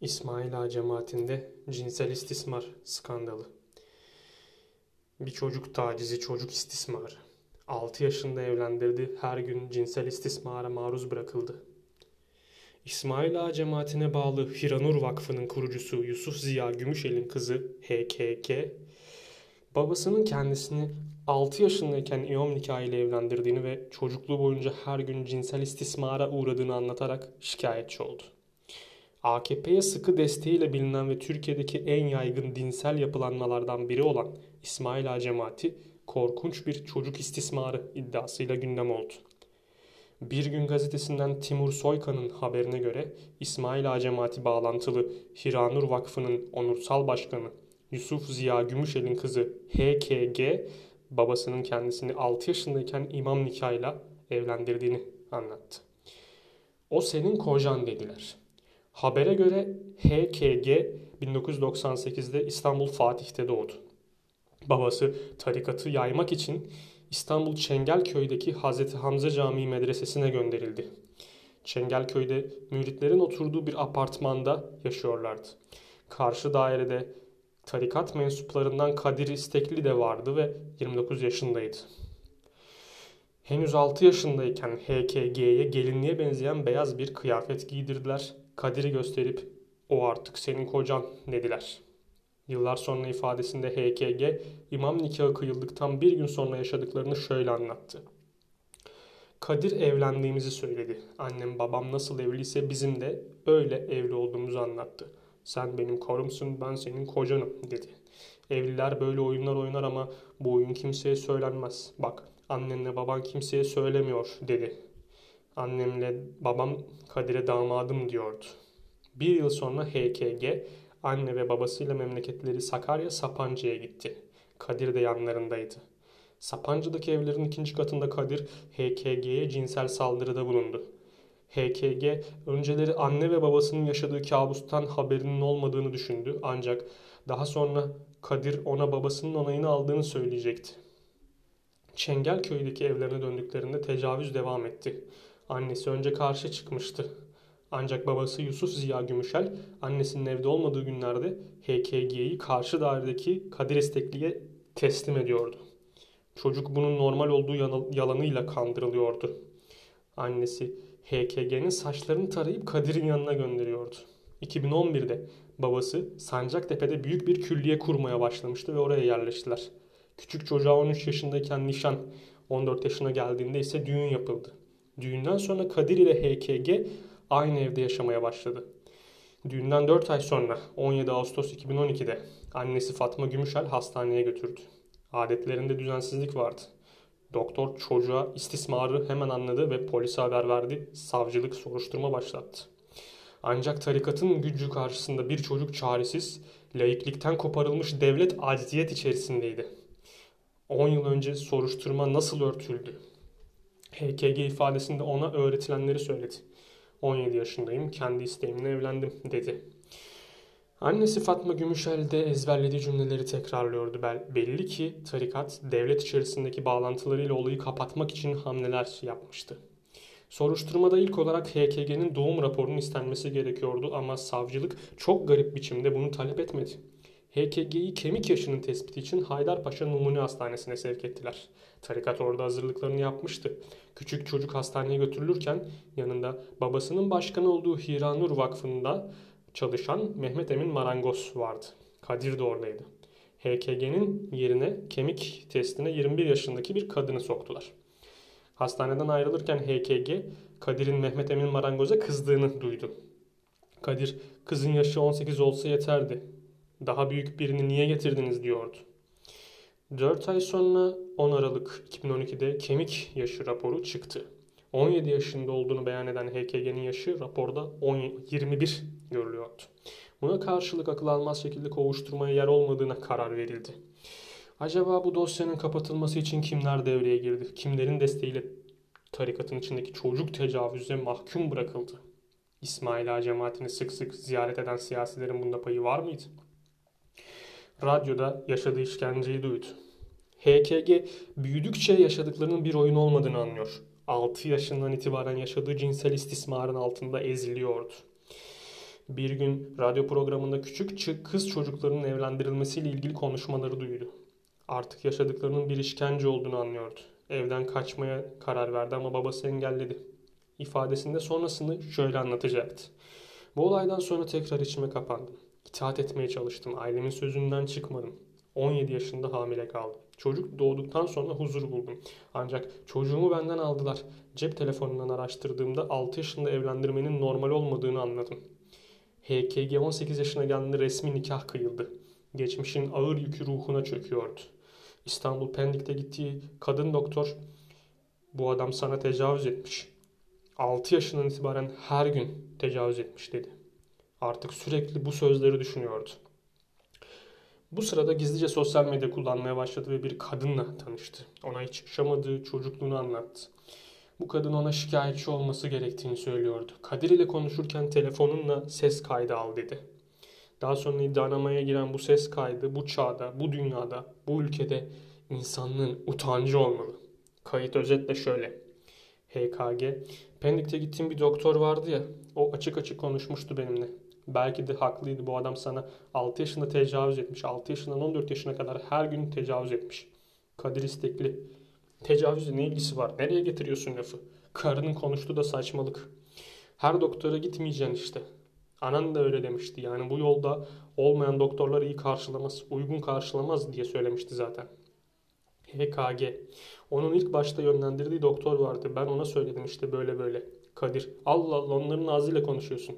İsmail Ağa cemaatinde cinsel istismar skandalı. Bir çocuk tacizi, çocuk istismarı. 6 yaşında evlendirdi, her gün cinsel istismara maruz bırakıldı. İsmail Ağa cemaatine bağlı Hiranur Vakfı'nın kurucusu Yusuf Ziya Gümüşel'in kızı HKK, babasının kendisini 6 yaşındayken İyom nikahıyla evlendirdiğini ve çocukluğu boyunca her gün cinsel istismara uğradığını anlatarak şikayetçi oldu. AKP'ye sıkı desteğiyle bilinen ve Türkiye'deki en yaygın dinsel yapılanmalardan biri olan İsmail Ağa cemaati korkunç bir çocuk istismarı iddiasıyla gündem oldu. Bir Gün gazetesinden Timur Soykan'ın haberine göre İsmail Ağa cemaati bağlantılı Hiranur Vakfı'nın onursal başkanı Yusuf Ziya Gümüşel'in kızı HKG babasının kendisini 6 yaşındayken imam nikahıyla evlendirdiğini anlattı. O senin kocan dediler. Habere göre HKG 1998'de İstanbul Fatih'te doğdu. Babası tarikatı yaymak için İstanbul Çengelköy'deki Hazreti Hamza Camii Medresesi'ne gönderildi. Çengelköy'de müritlerin oturduğu bir apartmanda yaşıyorlardı. Karşı dairede tarikat mensuplarından Kadir İstekli de vardı ve 29 yaşındaydı. Henüz 6 yaşındayken HKG'ye gelinliğe benzeyen beyaz bir kıyafet giydirdiler. Kadir'i gösterip o artık senin kocan dediler. Yıllar sonra ifadesinde HKG imam nikahı kıyıldıktan bir gün sonra yaşadıklarını şöyle anlattı. Kadir evlendiğimizi söyledi. Annem babam nasıl evliyse bizim de öyle evli olduğumuzu anlattı. Sen benim karımsın ben senin kocanım dedi. Evliler böyle oyunlar oynar ama bu oyun kimseye söylenmez. Bak annenle baban kimseye söylemiyor dedi. Annemle babam Kadir'e damadım diyordu. Bir yıl sonra HKG anne ve babasıyla memleketleri Sakarya Sapanca'ya gitti. Kadir de yanlarındaydı. Sapanca'daki evlerin ikinci katında Kadir HKG'ye cinsel saldırıda bulundu. HKG önceleri anne ve babasının yaşadığı kabustan haberinin olmadığını düşündü ancak daha sonra Kadir ona babasının onayını aldığını söyleyecekti. Çengelköy'deki evlerine döndüklerinde tecavüz devam etti. Annesi önce karşı çıkmıştı. Ancak babası Yusuf Ziya Gümüşel annesinin evde olmadığı günlerde HKG'yi karşı dairedeki Kadir Estekli'ye teslim ediyordu. Çocuk bunun normal olduğu yalanıyla kandırılıyordu. Annesi HKG'nin saçlarını tarayıp Kadir'in yanına gönderiyordu. 2011'de babası Sancaktepe'de büyük bir külliye kurmaya başlamıştı ve oraya yerleştiler. Küçük çocuğa 13 yaşındayken nişan, 14 yaşına geldiğinde ise düğün yapıldı. Düğünden sonra Kadir ile HKG aynı evde yaşamaya başladı. Düğünden 4 ay sonra 17 Ağustos 2012'de annesi Fatma Gümüşel hastaneye götürdü. Adetlerinde düzensizlik vardı. Doktor çocuğa istismarı hemen anladı ve polise haber verdi. Savcılık soruşturma başlattı. Ancak tarikatın gücü karşısında bir çocuk çaresiz, laiklikten koparılmış devlet acziyet içerisindeydi. 10 yıl önce soruşturma nasıl örtüldü? HKG ifadesinde ona öğretilenleri söyledi. 17 yaşındayım, kendi isteğimle evlendim dedi. Annesi Fatma Gümüşel de ezberlediği cümleleri tekrarlıyordu. Belli ki tarikat devlet içerisindeki bağlantılarıyla olayı kapatmak için hamleler yapmıştı. Soruşturmada ilk olarak HKG'nin doğum raporunun istenmesi gerekiyordu ama savcılık çok garip biçimde bunu talep etmedi. HKG'yi kemik yaşının tespiti için Haydarpaşa Numune Hastanesi'ne sevk ettiler. Tarikat orada hazırlıklarını yapmıştı. Küçük çocuk hastaneye götürülürken yanında babasının başkanı olduğu Hiranur Vakfı'nda çalışan Mehmet Emin Marangoz vardı. Kadir de oradaydı. HKG'nin yerine kemik testine 21 yaşındaki bir kadını soktular. Hastaneden ayrılırken HKG Kadir'in Mehmet Emin Marangoz'a kızdığını duydu. Kadir kızın yaşı 18 olsa yeterdi. Daha büyük birini niye getirdiniz diyordu. 4 ay sonra 10 Aralık 2012'de kemik yaşı raporu çıktı. 17 yaşında olduğunu beyan eden HKG'nin yaşı raporda 10, 21 görülüyordu. Buna karşılık akıl almaz şekilde kovuşturmaya yer olmadığına karar verildi. Acaba bu dosyanın kapatılması için kimler devreye girdi? Kimlerin desteğiyle tarikatın içindeki çocuk tecavüze mahkum bırakıldı? İsmail Ağa cemaatini sık sık ziyaret eden siyasilerin bunda payı var mıydı? Radyoda yaşadığı işkenceyi duydu. HKG büyüdükçe yaşadıklarının bir oyun olmadığını anlıyor. 6 yaşından itibaren yaşadığı cinsel istismarın altında eziliyordu. Bir gün radyo programında küçük kız çocuklarının evlendirilmesiyle ilgili konuşmaları duydu. Artık yaşadıklarının bir işkence olduğunu anlıyordu. Evden kaçmaya karar verdi ama babası engelledi. İfadesinde sonrasını şöyle anlatacaktı. Bu olaydan sonra tekrar içime kapandım. İtaat etmeye çalıştım. Ailemin sözünden çıkmadım. 17 yaşında hamile kaldım. Çocuk doğduktan sonra huzur buldum. Ancak çocuğumu benden aldılar. Cep telefonundan araştırdığımda 6 yaşında evlendirmenin normal olmadığını anladım. HKG 18 yaşına geldiğinde resmi nikah kıyıldı. Geçmişin ağır yükü ruhuna çöküyordu. İstanbul Pendik'te gittiği kadın doktor bu adam sana tecavüz etmiş. 6 yaşından itibaren her gün tecavüz etmiş dedi. Artık sürekli bu sözleri düşünüyordu. Bu sırada gizlice sosyal medya kullanmaya başladı ve bir kadınla tanıştı. Ona hiç yaşamadığı çocukluğunu anlattı. Bu kadın ona şikayetçi olması gerektiğini söylüyordu. Kadir ile konuşurken telefonunla ses kaydı al dedi. Daha sonra iddianamaya giren bu ses kaydı bu çağda, bu dünyada, bu ülkede insanlığın utancı olmalı. Kayıt özetle şöyle. HKG. Pendik'te gittiğim bir doktor vardı ya. O açık açık konuşmuştu benimle. Belki de haklıydı bu adam sana 6 yaşında tecavüz etmiş. 6 yaşından 14 yaşına kadar her gün tecavüz etmiş. Kadir istekli. Tecavüzle ne ilgisi var? Nereye getiriyorsun lafı? Karının konuştu da saçmalık. Her doktora gitmeyeceksin işte. Anan da öyle demişti. Yani bu yolda olmayan doktorlar iyi karşılamaz, uygun karşılamaz diye söylemişti zaten. HKG. Onun ilk başta yönlendirdiği doktor vardı. Ben ona söyledim işte böyle böyle. Kadir. Allah Allah onların ağzıyla konuşuyorsun.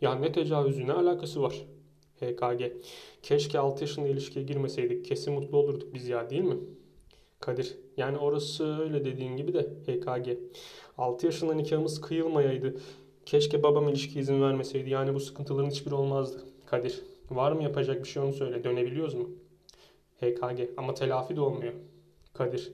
Ya ne tecavüzü ne alakası var? HKG. Keşke 6 yaşında ilişkiye girmeseydik. Kesin mutlu olurduk biz ya değil mi? Kadir. Yani orası öyle dediğin gibi de HKG. 6 yaşında nikahımız kıyılmayaydı. Keşke babam ilişki izin vermeseydi. Yani bu sıkıntıların hiçbiri olmazdı. Kadir. Var mı yapacak bir şey onu söyle. Dönebiliyoruz mu? HKG. Ama telafi de olmuyor. Kadir.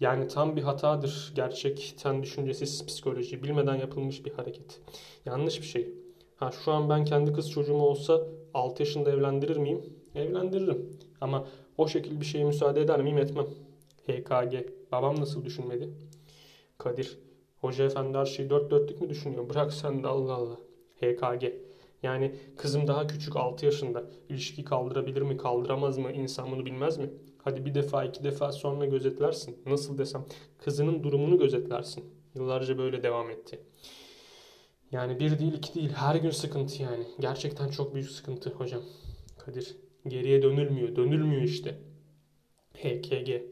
Yani tam bir hatadır. Gerçekten düşüncesiz psikoloji. Bilmeden yapılmış bir hareket. Yanlış bir şey. Ha şu an ben kendi kız çocuğum olsa 6 yaşında evlendirir miyim? Evlendiririm. Ama o şekilde bir şeye müsaade eder miyim? Etmem. HKG. Babam nasıl düşünmedi? Kadir. Hoca efendi her şeyi dört dörtlük mü düşünüyor? Bırak sen de Allah Allah. HKG. Yani kızım daha küçük 6 yaşında. İlişki kaldırabilir mi kaldıramaz mı insan bunu bilmez mi? Hadi bir defa iki defa sonra gözetlersin. Nasıl desem kızının durumunu gözetlersin. Yıllarca böyle devam etti. Yani bir değil iki değil her gün sıkıntı yani. Gerçekten çok büyük sıkıntı hocam. Kadir geriye dönülmüyor. Dönülmüyor işte. HKG.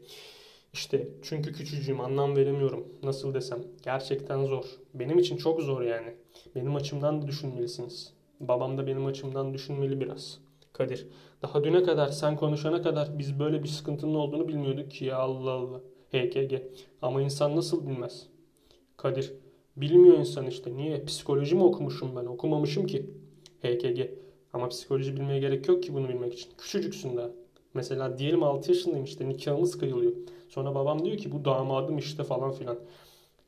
İşte çünkü küçücüğüm anlam veremiyorum. Nasıl desem gerçekten zor. Benim için çok zor yani. Benim açımdan da düşünmelisiniz. Babam da benim açımdan düşünmeli biraz. Kadir daha düne kadar sen konuşana kadar biz böyle bir sıkıntının olduğunu bilmiyorduk ki ya Allah Allah. HKG. Ama insan nasıl bilmez? Kadir. Bilmiyor insan işte. Niye? Psikoloji mi okumuşum ben? Okumamışım ki. HKG. Ama psikoloji bilmeye gerek yok ki bunu bilmek için. Küçücüksün daha. Mesela diyelim 6 yaşındayım işte nikahımız kıyılıyor. Sonra babam diyor ki bu damadım işte falan filan.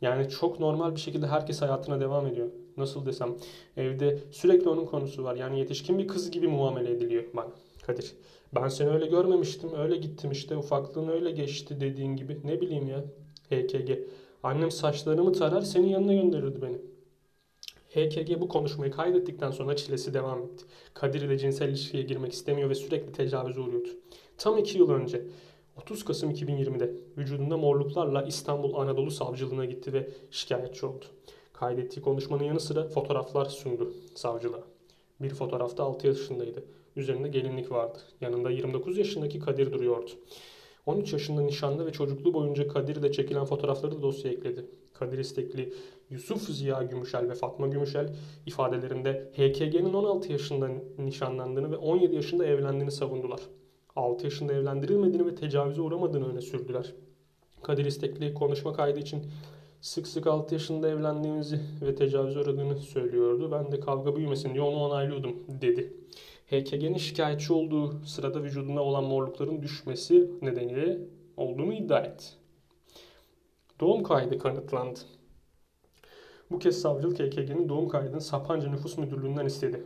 Yani çok normal bir şekilde herkes hayatına devam ediyor. Nasıl desem evde sürekli onun konusu var. Yani yetişkin bir kız gibi muamele ediliyor bana. Kadir ben seni öyle görmemiştim öyle gittim işte ufaklığın öyle geçti dediğin gibi. Ne bileyim ya HKG. Annem saçlarımı tarar senin yanına gönderirdi beni. HKG bu konuşmayı kaydettikten sonra çilesi devam etti. Kadir ile cinsel ilişkiye girmek istemiyor ve sürekli tecavüze uğruyordu. Tam iki yıl önce 30 Kasım 2020'de vücudunda morluklarla İstanbul Anadolu Savcılığına gitti ve şikayetçi oldu. Kaydettiği konuşmanın yanı sıra fotoğraflar sundu savcılığa. Bir fotoğrafta 6 yaşındaydı. Üzerinde gelinlik vardı. Yanında 29 yaşındaki Kadir duruyordu. 13 yaşında nişanlı ve çocukluğu boyunca Kadir ile çekilen fotoğrafları da dosyaya ekledi. Kadir İstekli, Yusuf Ziya Gümüşel ve Fatma Gümüşel ifadelerinde HKG'nin 16 yaşında nişanlandığını ve 17 yaşında evlendiğini savundular. 6 yaşında evlendirilmediğini ve tecavüze uğramadığını öne sürdüler. Kadir İstekli konuşma kaydı için sık sık 6 yaşında evlendiğimizi ve tecavüze uğradığını söylüyordu. Ben de kavga büyümesin diye onu onaylıyordum dedi. HKG'nin şikayetçi olduğu sırada vücudunda olan morlukların düşmesi nedeniyle olduğunu iddia etti. Doğum kaydı kanıtlandı. Bu kez savcılık HKG'nin doğum kaydını Sapanca Nüfus Müdürlüğü'nden istedi.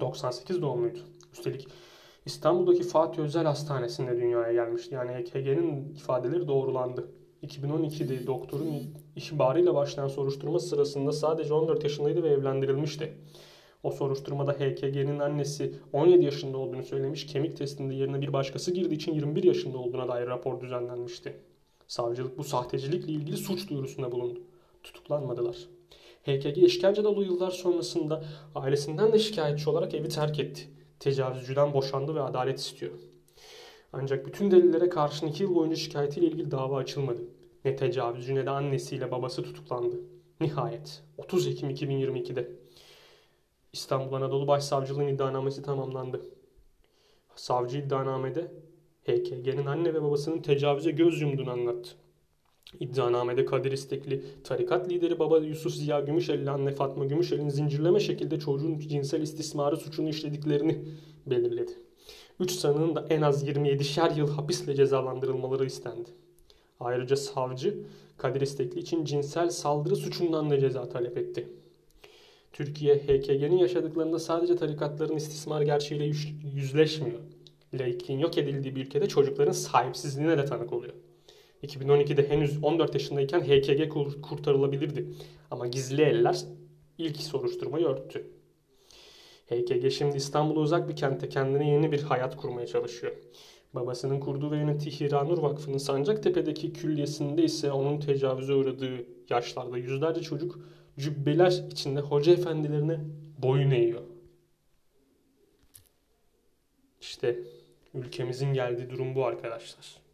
98 doğumluydu. Üstelik İstanbul'daki Fatih Özel Hastanesi'nde dünyaya gelmişti. Yani HKG'nin ifadeleri doğrulandı. 2012'de doktorun ihbarıyla başlayan soruşturma sırasında sadece 14 yaşındaydı ve evlendirilmişti. O soruşturmada HKG'nin annesi 17 yaşında olduğunu söylemiş, kemik testinde yerine bir başkası girdiği için 21 yaşında olduğuna dair rapor düzenlenmişti. Savcılık bu sahtecilikle ilgili suç duyurusunda bulundu. Tutuklanmadılar. HKG işkence dolu yıllar sonrasında ailesinden de şikayetçi olarak evi terk etti. Tecavüzcüden boşandı ve adalet istiyor. Ancak bütün delillere karşın 2 yıl boyunca şikayetiyle ilgili dava açılmadı. Ne tecavüzcü ne de annesiyle babası tutuklandı. Nihayet 30 Ekim 2022'de İstanbul Anadolu Başsavcılığı'nın iddianamesi tamamlandı. Savcı iddianamede HKG'nin anne ve babasının tecavüze göz yumduğunu anlattı. İddianamede Kadir İstekli, tarikat lideri baba Yusuf Ziya Gümüşel ile anne Fatma Gümüşel'in zincirleme şekilde çocuğun cinsel istismarı suçunu işlediklerini belirledi. Üç sanığın da en az 27'şer yıl hapisle cezalandırılmaları istendi. Ayrıca savcı Kadir İstekli için cinsel saldırı suçundan da ceza talep etti. Türkiye HKG'nin yaşadıklarında sadece tarikatların istismar gerçeğiyle yüzleşmiyor. Laikliğin yok edildiği bir ülkede çocukların sahipsizliğine de tanık oluyor. 2012'de henüz 14 yaşındayken HKG kurtarılabilirdi. Ama gizli eller ilk soruşturmayı örttü. HKG şimdi İstanbul'a uzak bir kentte kendine yeni bir hayat kurmaya çalışıyor. Babasının kurduğu ve yönettiği Hiranur Vakfı'nın Sancaktepe'deki külliyesinde ise onun tecavüze uğradığı yaşlarda yüzlerce çocuk cübbeler içinde hoca efendilerine boyun eğiyor. İşte ülkemizin geldiği durum bu arkadaşlar.